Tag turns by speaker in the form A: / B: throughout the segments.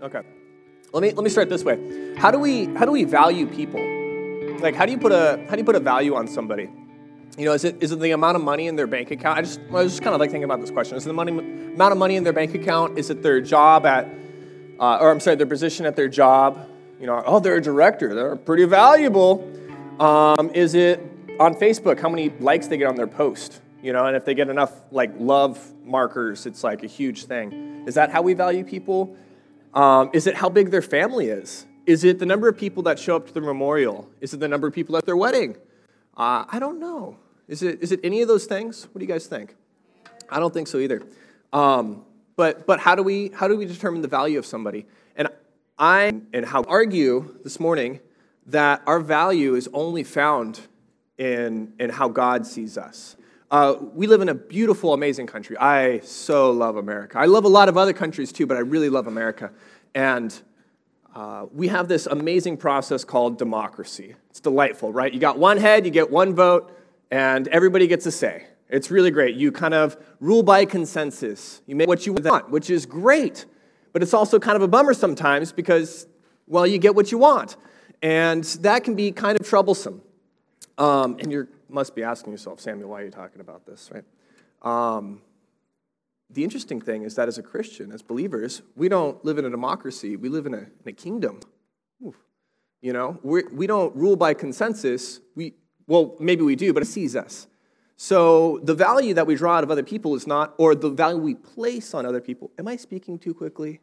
A: Okay. Let me let me start this way. How do we how do we value people? Like how do you put a how do you put a value on somebody? You know, is it is it the amount of money in their bank account? I just I was just kind of like thinking about this question. Is it the money amount of money in their bank account? Is it their job at uh, or I'm sorry, their position at their job? You know, oh, they're a director. They're pretty valuable. Um, is it on Facebook? How many likes they get on their post? You know, and if they get enough like love markers, it's like a huge thing. Is that how we value people? Um, is it how big their family is? Is it the number of people that show up to the memorial? Is it the number of people at their wedding? Uh, I don't know. Is it, is it any of those things? What do you guys think? I don't think so either. Um, but but how do we how do we determine the value of somebody? And I and how argue this morning that our value is only found in in how God sees us. Uh, we live in a beautiful, amazing country. I so love America. I love a lot of other countries too, but I really love America. And uh, we have this amazing process called democracy. It's delightful, right? You got one head, you get one vote, and everybody gets a say. It's really great. You kind of rule by consensus. You make what you want, which is great. But it's also kind of a bummer sometimes because, well, you get what you want. And that can be kind of troublesome. Um, and you must be asking yourself, Samuel, why are you talking about this, right? Um, the interesting thing is that as a Christian, as believers, we don't live in a democracy, we live in a, in a kingdom. Oof. You know, we're, we do not rule by consensus. We, well, maybe we do, but it sees us. So the value that we draw out of other people is not, or the value we place on other people. Am I speaking too quickly?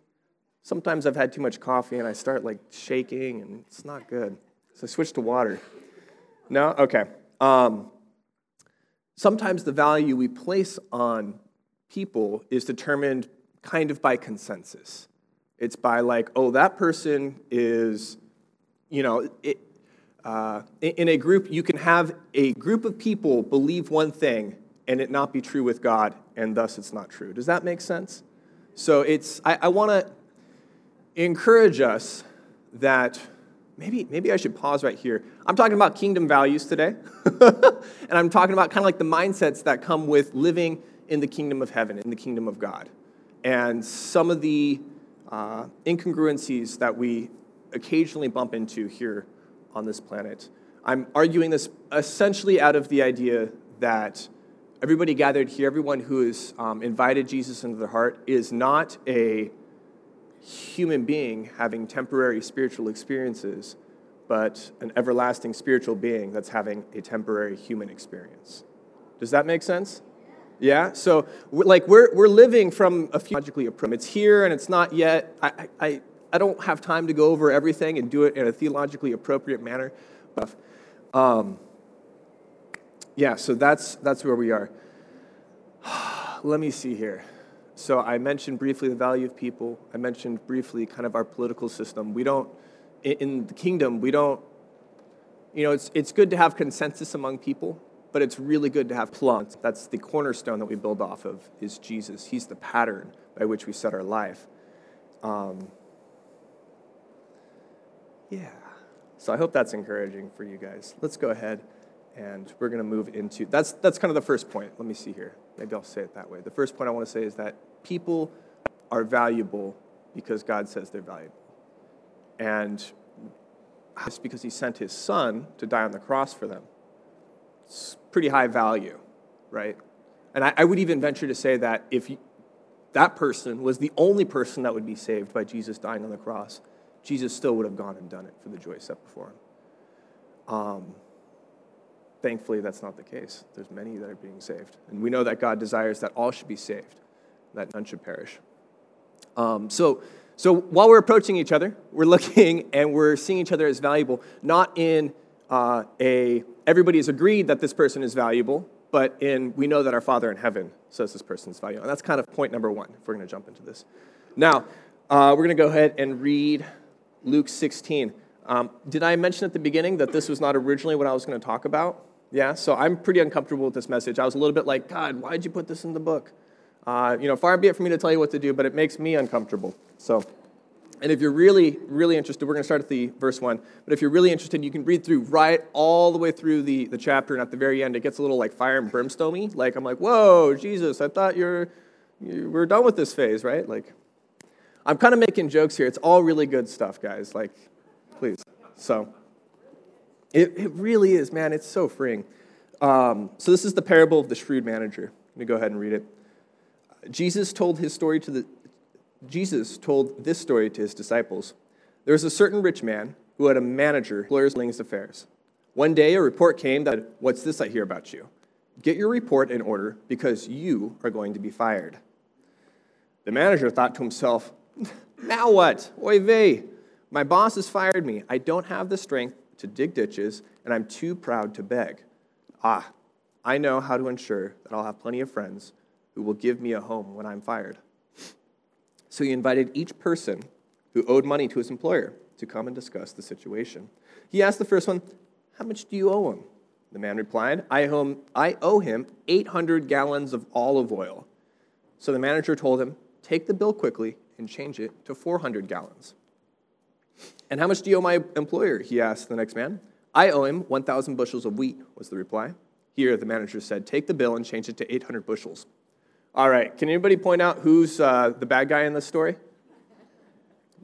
A: Sometimes I've had too much coffee and I start like shaking and it's not good. So I switch to water. No? Okay. Um, sometimes the value we place on people is determined kind of by consensus. It's by like, oh, that person is, you know, it, uh, in a group, you can have a group of people believe one thing and it not be true with God, and thus it's not true. Does that make sense? So it's, I, I want to encourage us that maybe, maybe I should pause right here. I'm talking about kingdom values today, and I'm talking about kind of like the mindsets that come with living in the kingdom of heaven, in the kingdom of God. And some of the uh, incongruencies that we occasionally bump into here on this planet. I'm arguing this essentially out of the idea that everybody gathered here, everyone who has um, invited Jesus into their heart, is not a human being having temporary spiritual experiences, but an everlasting spiritual being that's having a temporary human experience. Does that make sense? Yeah? So, like, we're, we're living from a theologically approach. It's here and it's not yet. I, I, I don't have time to go over everything and do it in a theologically appropriate manner. But, um, yeah, so that's, that's where we are. Let me see here. So I mentioned briefly the value of people. I mentioned briefly kind of our political system. We don't, in the kingdom, we don't, you know, it's, it's good to have consensus among people, but it's really good to have plants. That's the cornerstone that we build off of is Jesus. He's the pattern by which we set our life. Um, yeah. So I hope that's encouraging for you guys. Let's go ahead and we're going to move into that's that's kind of the first point. Let me see here. Maybe I'll say it that way. The first point I want to say is that people are valuable because God says they're valuable. And it's because he sent his son to die on the cross for them. It's pretty high value, right? And I, I would even venture to say that if you, that person was the only person that would be saved by Jesus dying on the cross, Jesus still would have gone and done it for the joy set before him. Um, thankfully, that's not the case. There's many that are being saved. And we know that God desires that all should be saved, that none should perish. Um, so, so while we're approaching each other, we're looking and we're seeing each other as valuable, not in uh, a everybody has agreed that this person is valuable, but in we know that our Father in heaven says this person is valuable. And that's kind of point number one, if we're going to jump into this. Now, uh, we're going to go ahead and read Luke 16. Um, did I mention at the beginning that this was not originally what I was going to talk about? Yeah, so I'm pretty uncomfortable with this message. I was a little bit like, God, why'd you put this in the book? Uh, you know, far be it for me to tell you what to do, but it makes me uncomfortable. So, and if you're really, really interested, we're going to start at the verse one. But if you're really interested, you can read through right all the way through the, the chapter, and at the very end, it gets a little like fire and brimstone Like I'm like, whoa, Jesus, I thought you're, you, we're done with this phase, right? Like, I'm kind of making jokes here. It's all really good stuff, guys. Like, please. So, it, it really is, man. It's so freeing. Um, so, this is the parable of the shrewd manager. Let me go ahead and read it. Jesus told his story to the Jesus told this story to his disciples. There was a certain rich man who had a manager who his affairs. One day, a report came that, What's this I hear about you? Get your report in order because you are going to be fired. The manager thought to himself, Now what? Oy vey. My boss has fired me. I don't have the strength to dig ditches, and I'm too proud to beg. Ah, I know how to ensure that I'll have plenty of friends who will give me a home when I'm fired. So he invited each person who owed money to his employer to come and discuss the situation. He asked the first one, How much do you owe him? The man replied, I owe him, I owe him 800 gallons of olive oil. So the manager told him, Take the bill quickly and change it to 400 gallons. And how much do you owe my employer? He asked the next man. I owe him 1,000 bushels of wheat, was the reply. Here, the manager said, Take the bill and change it to 800 bushels. All right, can anybody point out who's uh, the bad guy in this story?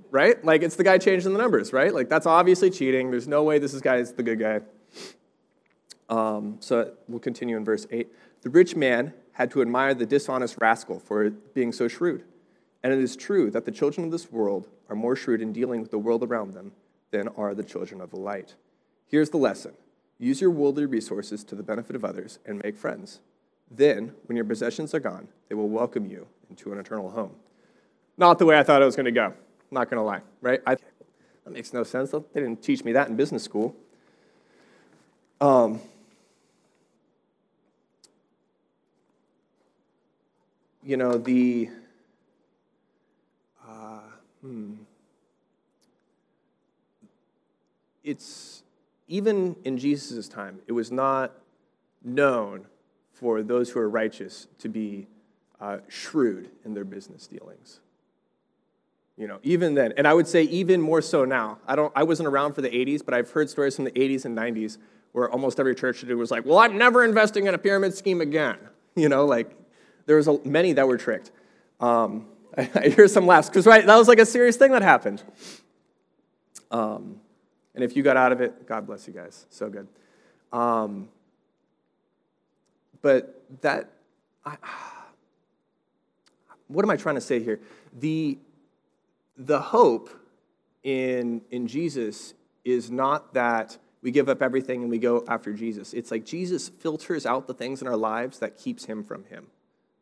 A: Right? Like, it's the guy changing the numbers, right? Like, that's obviously cheating. There's no way this guy is the good guy. Um, so we'll continue in verse 8. The rich man had to admire the dishonest rascal for being so shrewd. And it is true that the children of this world are more shrewd in dealing with the world around them than are the children of the light. Here's the lesson use your worldly resources to the benefit of others and make friends. Then, when your possessions are gone, they will welcome you into an eternal home. Not the way I thought it was going to go. Not going to lie, right? I, that makes no sense. They didn't teach me that in business school. Um, you know, the. Hmm. It's even in Jesus' time, it was not known for those who are righteous to be uh, shrewd in their business dealings. You know, even then, and I would say even more so now. I don't. I wasn't around for the '80s, but I've heard stories from the '80s and '90s where almost every church was like, "Well, I'm never investing in a pyramid scheme again." You know, like there was a, many that were tricked. Um, I, hear some laughs because right, that was like a serious thing that happened. Um, and if you got out of it, God bless you guys. So good. Um, but that, I, what am I trying to say here? The, the hope in, in Jesus is not that we give up everything and we go after Jesus. It's like Jesus filters out the things in our lives that keeps him from him,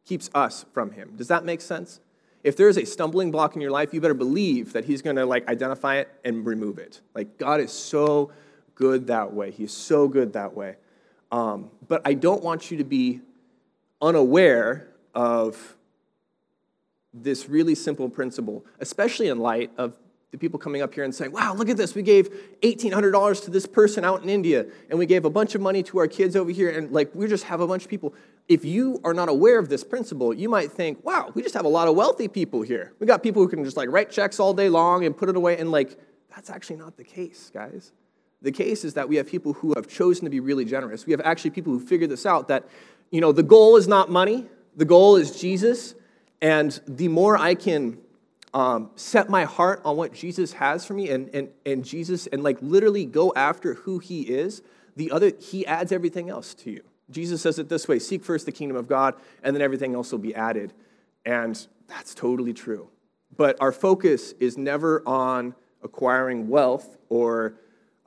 A: keeps us from him. Does that make sense? If there's a stumbling block in your life, you better believe that he's going to like identify it and remove it. Like God is so good that way. He's so good that way. Um, but I don't want you to be unaware of this really simple principle, especially in light of the people coming up here and saying, wow, look at this. We gave $1,800 to this person out in India, and we gave a bunch of money to our kids over here, and like we just have a bunch of people. If you are not aware of this principle, you might think, wow, we just have a lot of wealthy people here. We got people who can just like write checks all day long and put it away, and like that's actually not the case, guys. The case is that we have people who have chosen to be really generous. We have actually people who figure this out that, you know, the goal is not money, the goal is Jesus. And the more I can um, set my heart on what Jesus has for me and, and, and Jesus and like literally go after who he is, the other, he adds everything else to you. Jesus says it this way seek first the kingdom of God, and then everything else will be added. And that's totally true. But our focus is never on acquiring wealth or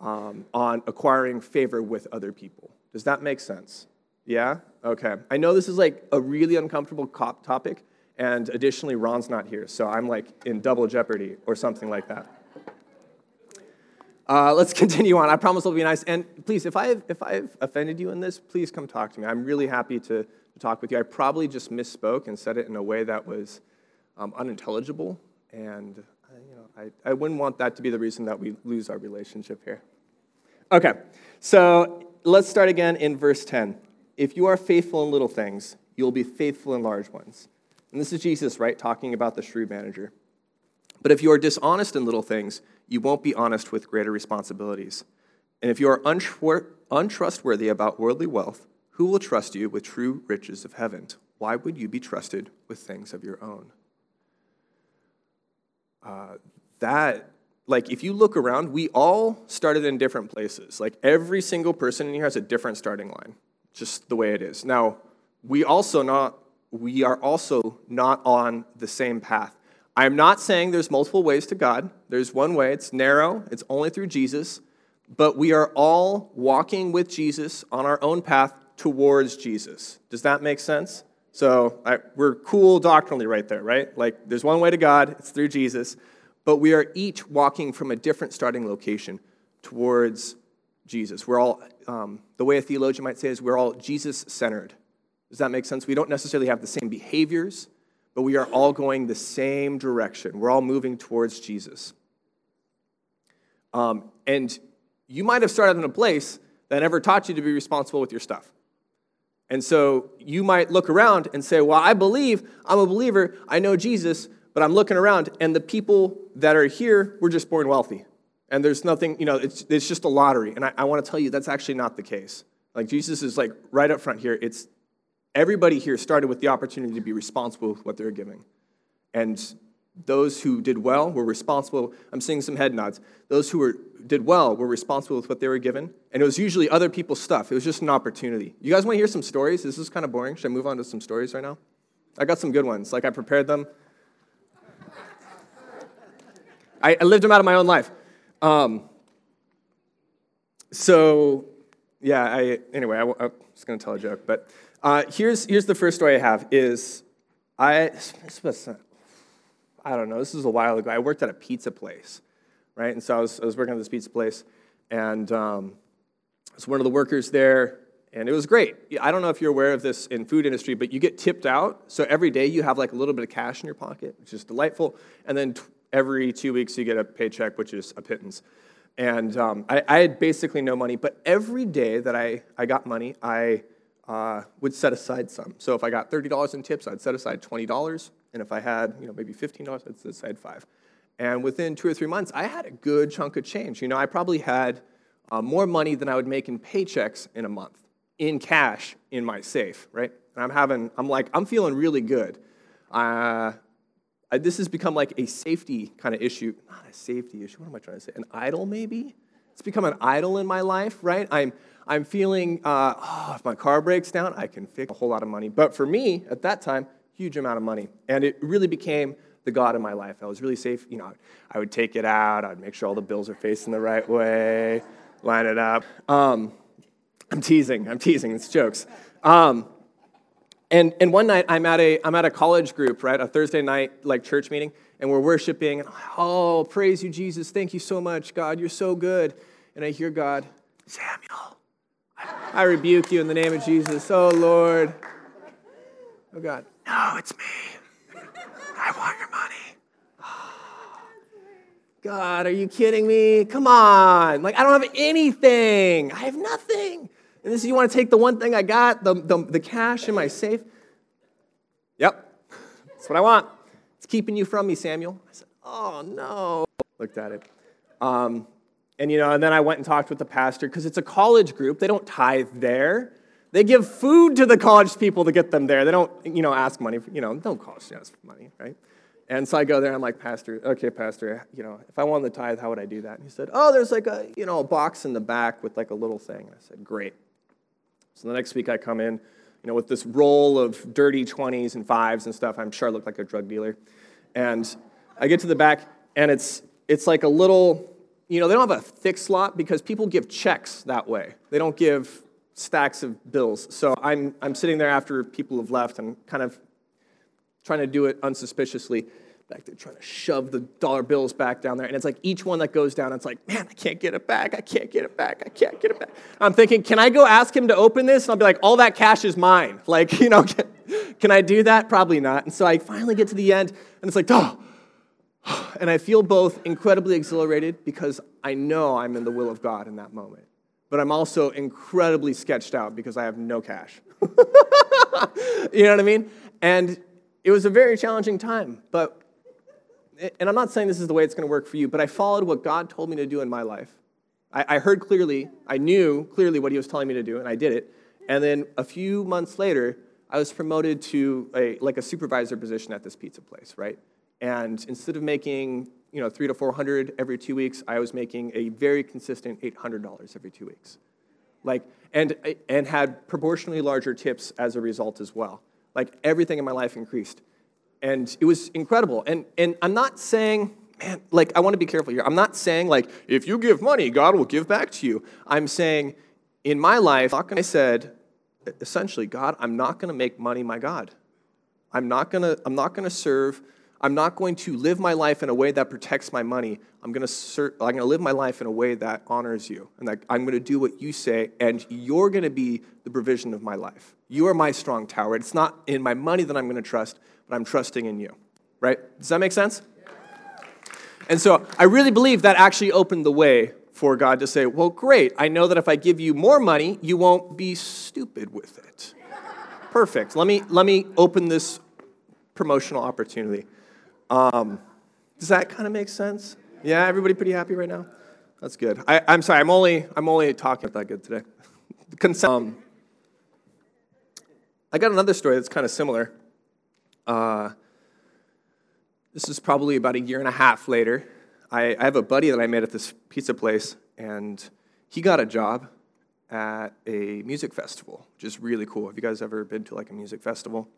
A: um, on acquiring favor with other people. Does that make sense? Yeah? Okay. I know this is like a really uncomfortable topic, and additionally, Ron's not here, so I'm like in double jeopardy or something like that. Uh, let's continue on. I promise it'll be nice. And please, if I've, if I've offended you in this, please come talk to me. I'm really happy to, to talk with you. I probably just misspoke and said it in a way that was um, unintelligible, and uh, you know, I, I wouldn't want that to be the reason that we lose our relationship here. Okay, so let's start again in verse 10. If you are faithful in little things, you'll be faithful in large ones. And this is Jesus, right, talking about the shrewd manager. But if you are dishonest in little things, you won't be honest with greater responsibilities. And if you are untrustworthy about worldly wealth, who will trust you with true riches of heaven? Why would you be trusted with things of your own? uh, that, like, if you look around, we all started in different places. Like, every single person in here has a different starting line, just the way it is. Now, we also not we are also not on the same path. I'm not saying there's multiple ways to God. There's one way, it's narrow, it's only through Jesus, but we are all walking with Jesus on our own path towards Jesus. Does that make sense? So I, we're cool doctrinally right there, right? Like there's one way to God, it's through Jesus, but we are each walking from a different starting location towards Jesus. We're all, um, the way a theologian might say is, we're all Jesus centered. Does that make sense? We don't necessarily have the same behaviors, but we are all going the same direction. We're all moving towards Jesus. Um, and you might have started in a place that never taught you to be responsible with your stuff. And so you might look around and say, Well, I believe, I'm a believer, I know Jesus, but I'm looking around, and the people that are here were just born wealthy. And there's nothing, you know, it's, it's just a lottery. And I, I want to tell you that's actually not the case. Like Jesus is like right up front here. It's Everybody here started with the opportunity to be responsible with what they were giving. And those who did well were responsible. I'm seeing some head nods. Those who were, did well were responsible with what they were given. And it was usually other people's stuff. It was just an opportunity. You guys want to hear some stories? This is kind of boring. Should I move on to some stories right now? I got some good ones. Like I prepared them. I, I lived them out of my own life. Um, so, yeah, I, anyway, I, I was going to tell a joke, but uh, here's, here's the first story I have is I, I don't know, this was a while ago. I worked at a pizza place, right? And so I was, I was working at this pizza place, and um, I was one of the workers there, and it was great. I don't know if you're aware of this in food industry, but you get tipped out. So every day you have like a little bit of cash in your pocket, which is delightful. And then t- every two weeks you get a paycheck, which is a pittance. And um, I, I, had basically no money, but every day that I, I got money, I uh, would set aside some. So if I got $30 in tips, I'd set aside $20. And if I had, you know, maybe $15, I'd set aside five. And within two or three months, I had a good chunk of change. You know, I probably had uh, more money than I would make in paychecks in a month, in cash, in my safe, right? And I'm having, I'm like, I'm feeling really good. Uh, I, this has become like a safety kind of issue. Not a safety issue, what am I trying to say? An idol, maybe? It's become an idol in my life, right? I'm, I'm feeling, uh, oh, if my car breaks down, I can fix a whole lot of money. But for me, at that time, huge amount of money. And it really became the God in my life. I was really safe. You know, I would take it out. I'd make sure all the bills are facing the right way, line it up. Um, I'm teasing. I'm teasing. It's jokes. Um, and, and one night I'm at, a, I'm at a college group, right? A Thursday night like church meeting, and we're worshiping. Oh, praise you, Jesus. Thank you so much, God. You're so good. And I hear God, Samuel, I rebuke you in the name of Jesus. Oh, Lord. Oh, God. No, it's me. I want your money. God, are you kidding me? Come on. Like, I don't have anything. I have nothing. And this, is, you want to take the one thing I got, the, the, the cash in my safe? Yep. That's what I want. It's keeping you from me, Samuel. I said, oh, no. Looked at it. Um, and, you know, and then I went and talked with the pastor because it's a college group. They don't tithe there. They give food to the college people to get them there. They don't, you know, ask money. For, you know, don't college ask money, right? And so I go there. I'm like, Pastor, okay, Pastor, you know, if I wanted the tithe, how would I do that? And he said, Oh, there's like a, you know, a box in the back with like a little thing. And I said, Great. So the next week I come in, you know, with this roll of dirty 20s and fives and stuff. I'm sure I look like a drug dealer. And I get to the back, and it's it's like a little you know, they don't have a thick slot because people give checks that way. They don't give stacks of bills. So I'm, I'm sitting there after people have left and kind of trying to do it unsuspiciously. There trying to shove the dollar bills back down there. And it's like each one that goes down, it's like, man, I can't get it back. I can't get it back. I can't get it back. I'm thinking, can I go ask him to open this? And I'll be like, all that cash is mine. Like, you know, can, can I do that? Probably not. And so I finally get to the end, and it's like, oh, and I feel both incredibly exhilarated because I know I'm in the will of God in that moment. But I'm also incredibly sketched out because I have no cash. you know what I mean? And it was a very challenging time. But, and I'm not saying this is the way it's going to work for you, but I followed what God told me to do in my life. I, I heard clearly, I knew clearly what He was telling me to do, and I did it. And then a few months later, I was promoted to a, like a supervisor position at this pizza place, right? And instead of making you know, three to 400 every two weeks, I was making a very consistent $800 every two weeks. Like, and, and had proportionally larger tips as a result as well. Like, everything in my life increased. And it was incredible. And, and I'm not saying, man, like, I want to be careful here. I'm not saying, like, if you give money, God will give back to you. I'm saying, in my life, I said, essentially, God, I'm not going to make money my God. I'm not going to, I'm not going to serve I'm not going to live my life in a way that protects my money. I'm going to, ser- I'm going to live my life in a way that honors you. And that I'm going to do what you say, and you're going to be the provision of my life. You are my strong tower. It's not in my money that I'm going to trust, but I'm trusting in you. Right? Does that make sense? And so I really believe that actually opened the way for God to say, well, great. I know that if I give you more money, you won't be stupid with it. Perfect. Let me, let me open this promotional opportunity. Um, does that kind of make sense? Yeah, everybody pretty happy right now? That's good. I, am sorry, I'm only, I'm only talking that good today. Consent. Um, I got another story that's kind of similar. Uh, this is probably about a year and a half later. I, I have a buddy that I met at this pizza place, and he got a job at a music festival, which is really cool. Have you guys ever been to like a music festival?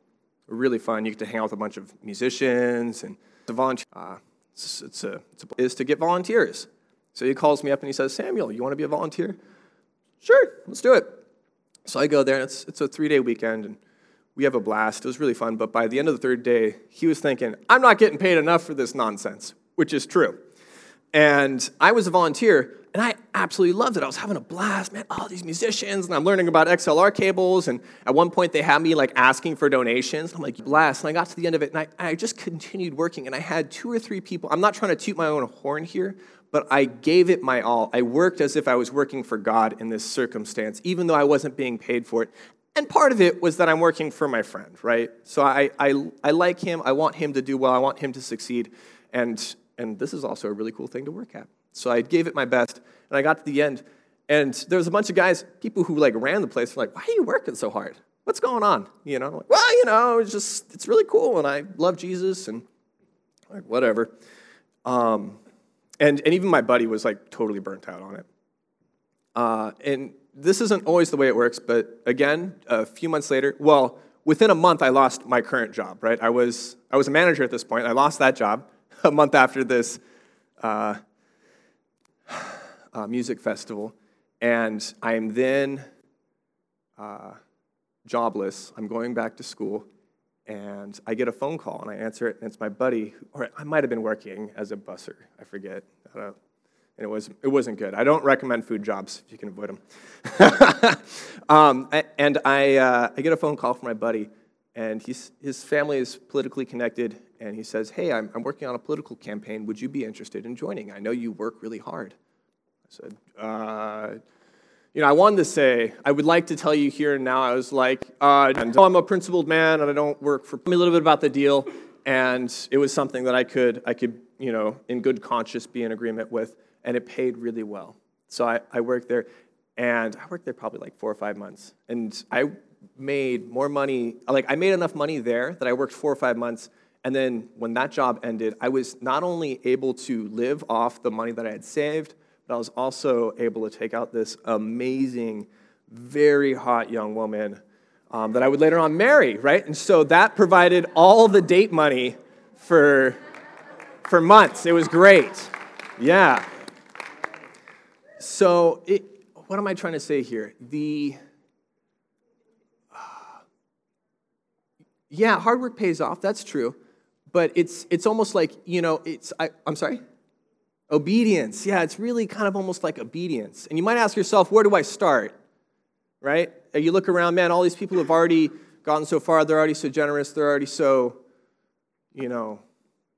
A: Really fun. You get to hang out with a bunch of musicians and the volunteer. Uh, it's, it's, a, it's a, is to get volunteers. So he calls me up and he says, Samuel, you want to be a volunteer? Sure, let's do it. So I go there, and it's, it's a three day weekend, and we have a blast. It was really fun, but by the end of the third day, he was thinking, I'm not getting paid enough for this nonsense, which is true. And I was a volunteer, and I absolutely loved it. I was having a blast, man. All these musicians, and I'm learning about XLR cables. And at one point, they had me like asking for donations. I'm like, blast. And I got to the end of it, and I, I just continued working. And I had two or three people. I'm not trying to toot my own horn here, but I gave it my all. I worked as if I was working for God in this circumstance, even though I wasn't being paid for it. And part of it was that I'm working for my friend, right? So I, I, I like him. I want him to do well. I want him to succeed. And and this is also a really cool thing to work at. So I gave it my best, and I got to the end, and there was a bunch of guys, people who like ran the place, were like, "Why are you working so hard? What's going on?" You know, I'm like, well, you know, it's just it's really cool, and I love Jesus, and like whatever. Um, and and even my buddy was like totally burnt out on it. Uh, and this isn't always the way it works, but again, a few months later, well, within a month, I lost my current job. Right, I was I was a manager at this point. I lost that job a month after this uh, uh, music festival. And I am then uh, jobless. I'm going back to school. And I get a phone call and I answer it, and it's my buddy, or I might have been working as a busser. I forget. I and it, was, it wasn't good. I don't recommend food jobs if you can avoid them. um, and I, uh, I get a phone call from my buddy, and he's, his family is politically connected, and he says, Hey, I'm, I'm working on a political campaign. Would you be interested in joining? I know you work really hard. I said, uh, you know, I wanted to say, I would like to tell you here and now, I was like, uh, I'm a principled man and I don't work for, Tell me a little bit about the deal. And it was something that I could, I could, you know, in good conscience be in agreement with. And it paid really well. So I, I worked there and I worked there probably like four or five months. And I made more money, like I made enough money there that I worked four or five months and then when that job ended, I was not only able to live off the money that I had saved, but I was also able to take out this amazing, very hot young woman um, that I would later on marry, right? And so that provided all the date money for, for months. It was great. Yeah. So, it, what am I trying to say here? The. yeah, hard work pays off, that's true but it's, it's almost like, you know, it's, I, I'm sorry? Obedience. Yeah, it's really kind of almost like obedience. And you might ask yourself, where do I start? Right? You look around, man, all these people have already gotten so far, they're already so generous, they're already so, you know,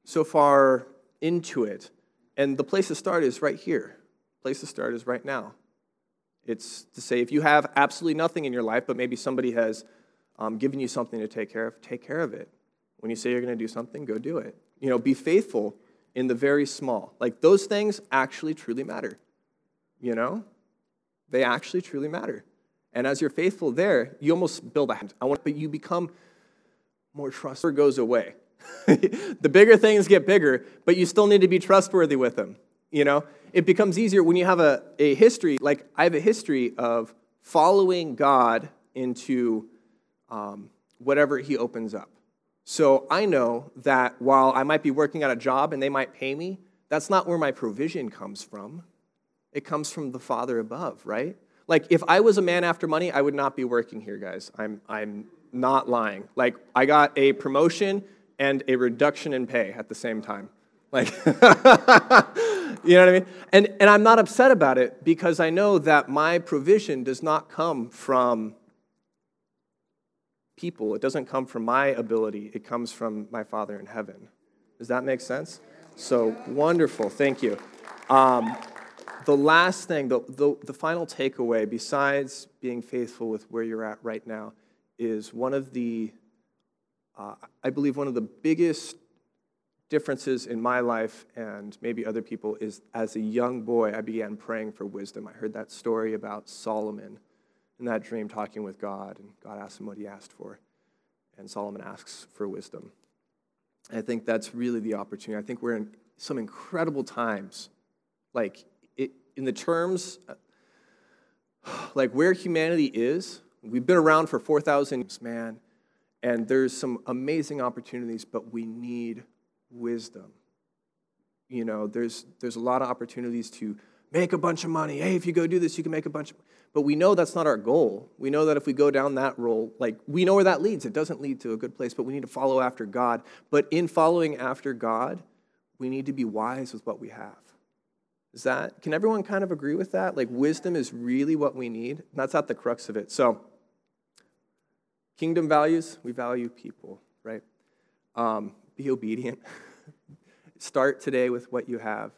A: so far into it. And the place to start is right here. The place to start is right now. It's to say if you have absolutely nothing in your life, but maybe somebody has um, given you something to take care of, take care of it. When you say you're going to do something, go do it. You know, be faithful in the very small. Like those things actually truly matter. You know? They actually truly matter. And as you're faithful there, you almost build a I want but you become more trustworthy goes away. the bigger things get bigger, but you still need to be trustworthy with them. You know, it becomes easier when you have a, a history. Like I have a history of following God into um, whatever He opens up. So I know that while I might be working at a job and they might pay me, that's not where my provision comes from. It comes from the Father above, right? Like if I was a man after money, I would not be working here, guys. I'm, I'm not lying. Like I got a promotion and a reduction in pay at the same time. Like, you know what I mean? And, and I'm not upset about it because I know that my provision does not come from people. It doesn't come from my ability. It comes from my Father in heaven. Does that make sense? So wonderful. Thank you. Um, the last thing, the, the, the final takeaway, besides being faithful with where you're at right now, is one of the, uh, I believe, one of the biggest differences in my life and maybe other people is as a young boy, I began praying for wisdom. I heard that story about Solomon in that dream talking with God, and God asked him what he asked for. And Solomon asks for wisdom. I think that's really the opportunity. I think we're in some incredible times. Like, it, in the terms, like where humanity is, we've been around for 4,000 years, man, and there's some amazing opportunities, but we need wisdom. You know, there's, there's a lot of opportunities to make a bunch of money. Hey, if you go do this, you can make a bunch of But we know that's not our goal. We know that if we go down that role, like we know where that leads. It doesn't lead to a good place, but we need to follow after God. But in following after God, we need to be wise with what we have. Is that, can everyone kind of agree with that? Like, wisdom is really what we need. That's at the crux of it. So, kingdom values, we value people, right? Um, be obedient. Start today with what you have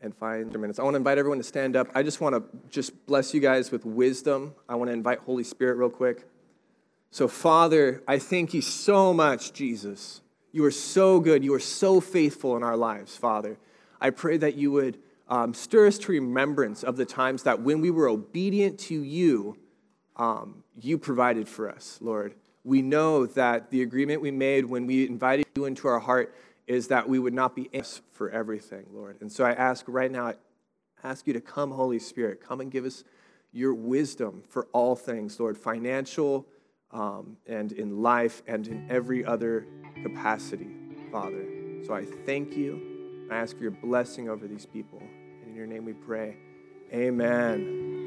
A: and find their minutes. I want to invite everyone to stand up. I just want to just bless you guys with wisdom. I want to invite Holy Spirit real quick. So, Father, I thank you so much, Jesus. You are so good. You are so faithful in our lives, Father. I pray that you would um, stir us to remembrance of the times that when we were obedient to you, um, you provided for us, Lord. We know that the agreement we made when we invited you into our heart is that we would not be anxious for everything, Lord. And so I ask right now, I ask you to come, Holy Spirit, come and give us your wisdom for all things, Lord, financial um, and in life and in every other capacity, Father. So I thank you. I ask for your blessing over these people. And in your name we pray. Amen.